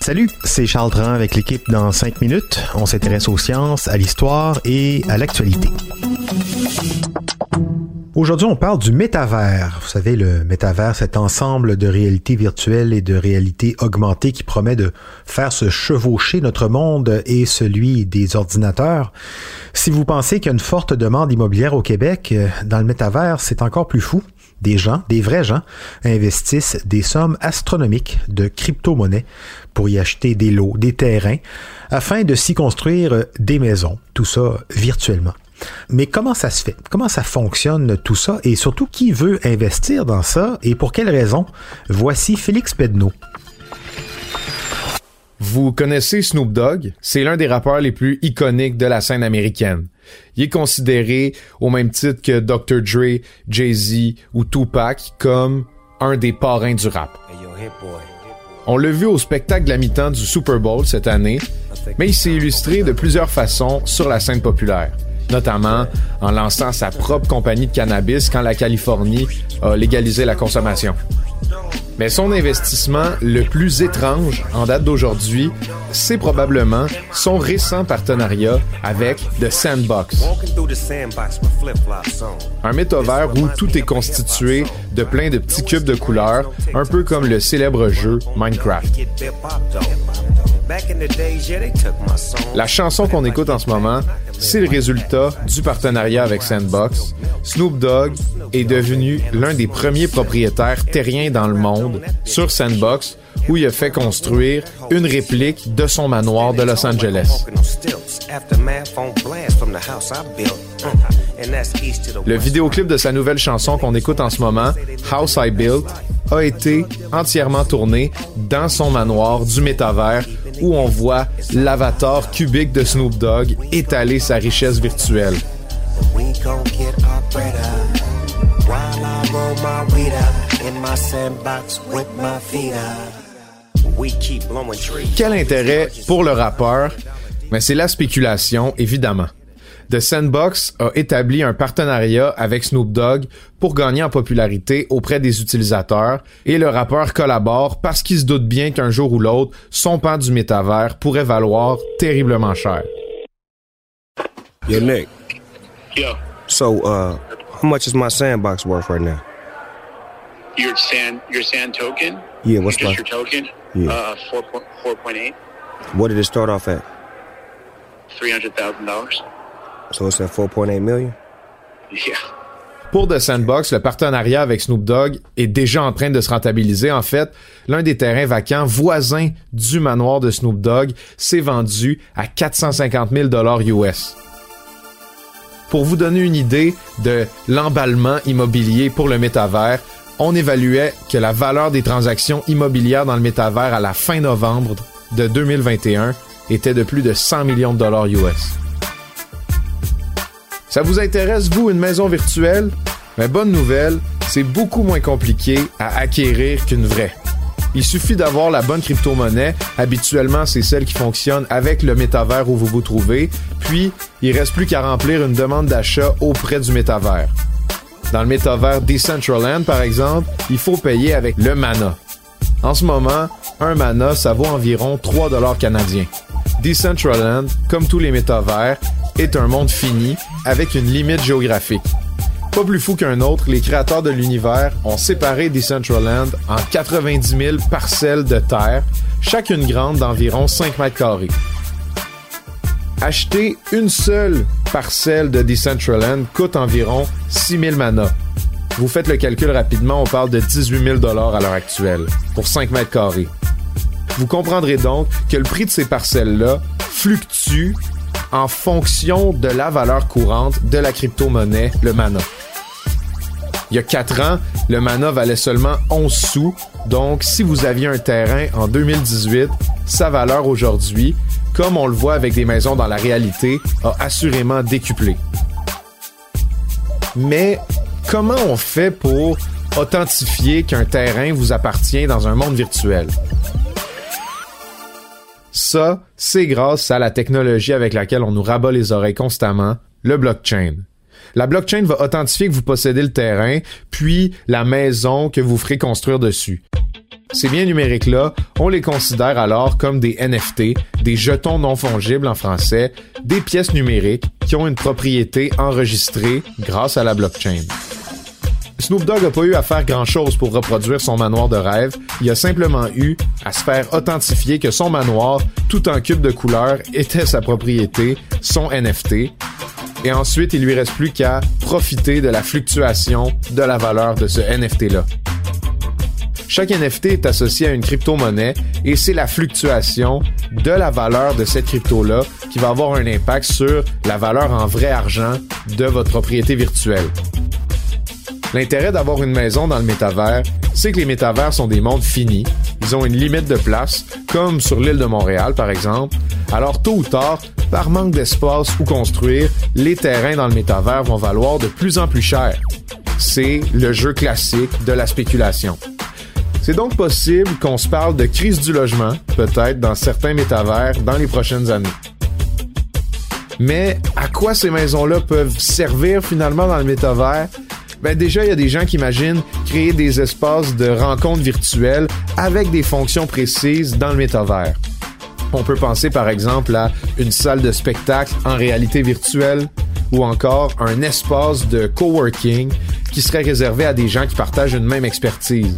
Salut, c'est Charles Dran avec l'équipe dans 5 minutes. On s'intéresse aux sciences, à l'histoire et à l'actualité. Aujourd'hui, on parle du métavers. Vous savez, le métavers, cet ensemble de réalité virtuelle et de réalité augmentée qui promet de faire se chevaucher notre monde et celui des ordinateurs. Si vous pensez qu'il y a une forte demande immobilière au Québec, euh, dans le métavers, c'est encore plus fou des gens, des vrais gens, investissent des sommes astronomiques de crypto-monnaies pour y acheter des lots, des terrains, afin de s'y construire des maisons, tout ça virtuellement. Mais comment ça se fait? Comment ça fonctionne tout ça? Et surtout, qui veut investir dans ça? Et pour quelles raisons? Voici Félix Pedneau. Vous connaissez Snoop Dogg? C'est l'un des rappeurs les plus iconiques de la scène américaine. Il est considéré, au même titre que Dr. Dre, Jay-Z ou Tupac, comme un des parrains du rap. On l'a vu au spectacle de la mi-temps du Super Bowl cette année, mais il s'est illustré de plusieurs façons sur la scène populaire, notamment en lançant sa propre compagnie de cannabis quand la Californie a légalisé la consommation. Mais son investissement le plus étrange en date d'aujourd'hui, c'est probablement son récent partenariat avec The Sandbox. Un métavers où tout est constitué de plein de petits cubes de couleurs, un peu comme le célèbre jeu Minecraft. La chanson qu'on écoute en ce moment, c'est le résultat du partenariat avec Sandbox. Snoop Dogg est devenu l'un des premiers propriétaires terriens dans le monde sur Sandbox où il a fait construire une réplique de son manoir de Los Angeles. Le vidéoclip de sa nouvelle chanson qu'on écoute en ce moment, House I Built, a été entièrement tourné dans son manoir du métavers où on voit l'avatar cubique de Snoop Dogg étaler sa richesse virtuelle. Quel intérêt pour le rappeur? Mais c'est la spéculation, évidemment. The Sandbox a établi un partenariat avec Snoop Dogg pour gagner en popularité auprès des utilisateurs et le rappeur collabore parce qu'il se doute bien qu'un jour ou l'autre, son pan du métavers pourrait valoir terriblement cher. Yo, Nick. Yo, So, uh, how much is my sandbox worth right now? your sand, your sand token? Yeah, what's just my- your token? Yeah. Uh, four point four point eight, What did it start off at? three hundred thousand dollars. So it's at 4.8 million? Yeah. Pour The Sandbox, le partenariat avec Snoop Dogg est déjà en train de se rentabiliser. En fait, l'un des terrains vacants voisins du manoir de Snoop Dogg s'est vendu à 450 000 dollars US. Pour vous donner une idée de l'emballement immobilier pour le métavers, on évaluait que la valeur des transactions immobilières dans le métavers à la fin novembre de 2021 était de plus de 100 millions de dollars US. Ça vous intéresse, vous, une maison virtuelle? Mais bonne nouvelle, c'est beaucoup moins compliqué à acquérir qu'une vraie. Il suffit d'avoir la bonne crypto-monnaie. Habituellement, c'est celle qui fonctionne avec le métavers où vous vous trouvez. Puis, il reste plus qu'à remplir une demande d'achat auprès du métavers. Dans le métavers Decentraland, par exemple, il faut payer avec le mana. En ce moment, un mana, ça vaut environ 3 dollars canadiens. Decentraland, comme tous les métavers, est un monde fini avec une limite géographique. Pas plus fou qu'un autre, les créateurs de l'univers ont séparé Decentraland en 90 000 parcelles de terre, chacune grande d'environ 5 mètres carrés. Acheter une seule parcelle de Decentraland coûte environ 6 000 mana. Vous faites le calcul rapidement, on parle de 18 000 dollars à l'heure actuelle pour 5 mètres carrés. Vous comprendrez donc que le prix de ces parcelles-là fluctue en fonction de la valeur courante de la crypto-monnaie, le mana. Il y a 4 ans, le mana valait seulement 11 sous, donc si vous aviez un terrain en 2018, sa valeur aujourd'hui, comme on le voit avec des maisons dans la réalité, a assurément décuplé. Mais comment on fait pour authentifier qu'un terrain vous appartient dans un monde virtuel? Ça, c'est grâce à la technologie avec laquelle on nous rabat les oreilles constamment, le blockchain. La blockchain va authentifier que vous possédez le terrain, puis la maison que vous ferez construire dessus. Ces biens numériques-là, on les considère alors comme des NFT, des jetons non fongibles en français, des pièces numériques qui ont une propriété enregistrée grâce à la blockchain. Snoop Dogg n'a pas eu à faire grand-chose pour reproduire son manoir de rêve, il a simplement eu à se faire authentifier que son manoir, tout en cube de couleur, était sa propriété, son NFT, et ensuite il lui reste plus qu'à profiter de la fluctuation de la valeur de ce NFT-là. Chaque NFT est associé à une crypto-monnaie et c'est la fluctuation de la valeur de cette crypto-là qui va avoir un impact sur la valeur en vrai argent de votre propriété virtuelle. L'intérêt d'avoir une maison dans le métavers, c'est que les métavers sont des mondes finis. Ils ont une limite de place, comme sur l'île de Montréal par exemple. Alors tôt ou tard, par manque d'espace où construire, les terrains dans le métavers vont valoir de plus en plus cher. C'est le jeu classique de la spéculation. C'est donc possible qu'on se parle de crise du logement, peut-être dans certains métavers, dans les prochaines années. Mais à quoi ces maisons-là peuvent servir finalement dans le métavers? Ben déjà, il y a des gens qui imaginent créer des espaces de rencontres virtuelles avec des fonctions précises dans le métavers. On peut penser par exemple à une salle de spectacle en réalité virtuelle ou encore un espace de coworking qui serait réservé à des gens qui partagent une même expertise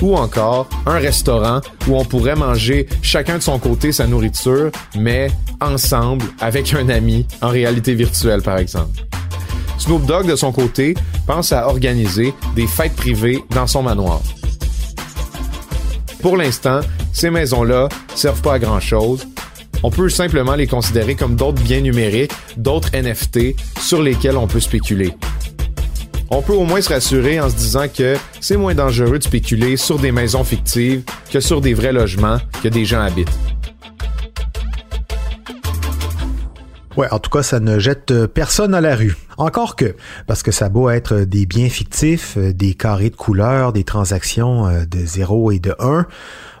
ou encore un restaurant où on pourrait manger chacun de son côté sa nourriture, mais ensemble avec un ami en réalité virtuelle par exemple. Snoop Dogg, de son côté, pense à organiser des fêtes privées dans son manoir. Pour l'instant, ces maisons-là servent pas à grand-chose. On peut simplement les considérer comme d'autres biens numériques, d'autres NFT sur lesquels on peut spéculer. On peut au moins se rassurer en se disant que c'est moins dangereux de spéculer sur des maisons fictives que sur des vrais logements que des gens habitent. Ouais, en tout cas, ça ne jette euh, personne à la rue. Encore que, parce que ça beau être des biens fictifs, euh, des carrés de couleurs, des transactions euh, de 0 et de 1,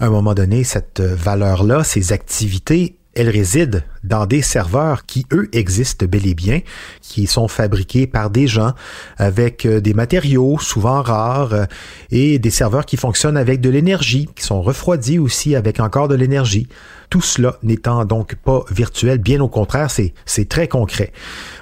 à un moment donné, cette valeur-là, ces activités, elles résident dans des serveurs qui, eux, existent bel et bien, qui sont fabriqués par des gens avec des matériaux souvent rares et des serveurs qui fonctionnent avec de l'énergie, qui sont refroidis aussi avec encore de l'énergie. Tout cela n'étant donc pas virtuel, bien au contraire, c'est, c'est très concret.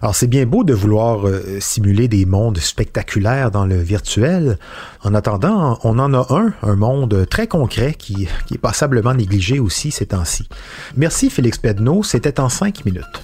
Alors c'est bien beau de vouloir euh, simuler des mondes spectaculaires dans le virtuel. En attendant, on en a un, un monde très concret qui, qui est passablement négligé aussi ces temps-ci. Merci Félix Pedneau, c'était en cinq minutes.